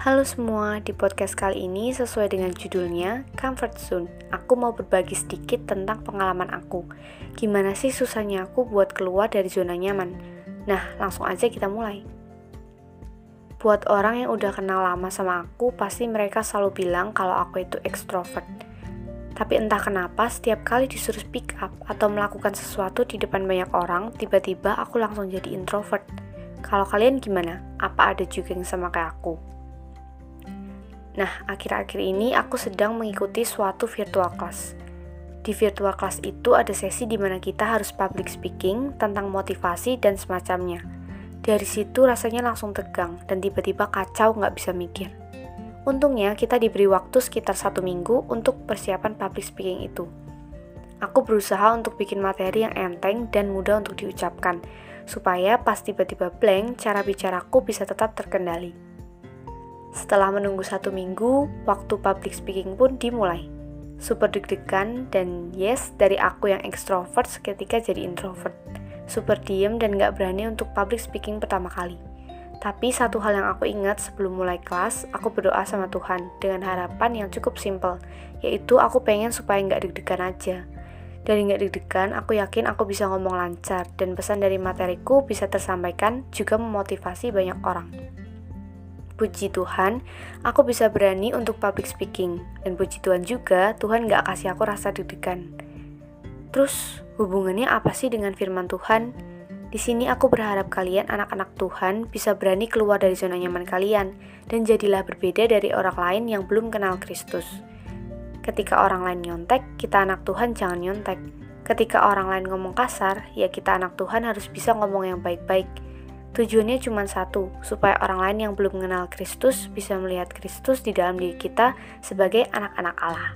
Halo semua, di podcast kali ini sesuai dengan judulnya Comfort Zone. Aku mau berbagi sedikit tentang pengalaman aku. Gimana sih susahnya aku buat keluar dari zona nyaman? Nah, langsung aja kita mulai. Buat orang yang udah kenal lama sama aku, pasti mereka selalu bilang kalau aku itu ekstrovert. Tapi entah kenapa, setiap kali disuruh speak up atau melakukan sesuatu di depan banyak orang, tiba-tiba aku langsung jadi introvert. Kalau kalian gimana? Apa ada juga yang sama kayak aku? Nah, akhir-akhir ini aku sedang mengikuti suatu virtual class. Di virtual class itu ada sesi di mana kita harus public speaking tentang motivasi dan semacamnya. Dari situ rasanya langsung tegang dan tiba-tiba kacau nggak bisa mikir. Untungnya kita diberi waktu sekitar satu minggu untuk persiapan public speaking itu. Aku berusaha untuk bikin materi yang enteng dan mudah untuk diucapkan, supaya pas tiba-tiba blank, cara bicaraku bisa tetap terkendali. Setelah menunggu satu minggu, waktu public speaking pun dimulai. Super deg-degan dan yes dari aku yang extrovert seketika jadi introvert. Super diem dan gak berani untuk public speaking pertama kali. Tapi satu hal yang aku ingat sebelum mulai kelas, aku berdoa sama Tuhan dengan harapan yang cukup simple, yaitu aku pengen supaya nggak deg-degan aja. Dari nggak deg-degan, aku yakin aku bisa ngomong lancar dan pesan dari materiku bisa tersampaikan juga memotivasi banyak orang. Puji Tuhan, aku bisa berani untuk public speaking. Dan puji Tuhan juga, Tuhan gak kasih aku rasa deg-degan. Terus, hubungannya apa sih dengan firman Tuhan? Di sini aku berharap kalian anak-anak Tuhan bisa berani keluar dari zona nyaman kalian dan jadilah berbeda dari orang lain yang belum kenal Kristus. Ketika orang lain nyontek, kita anak Tuhan jangan nyontek. Ketika orang lain ngomong kasar, ya kita anak Tuhan harus bisa ngomong yang baik-baik Tujuannya cuma satu, supaya orang lain yang belum mengenal Kristus bisa melihat Kristus di dalam diri kita sebagai anak-anak Allah.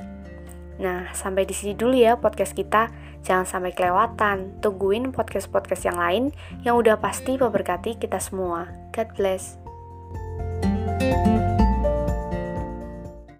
Nah, sampai di sini dulu ya podcast kita. Jangan sampai kelewatan. Tungguin podcast-podcast yang lain yang udah pasti memberkati kita semua. God bless. thank you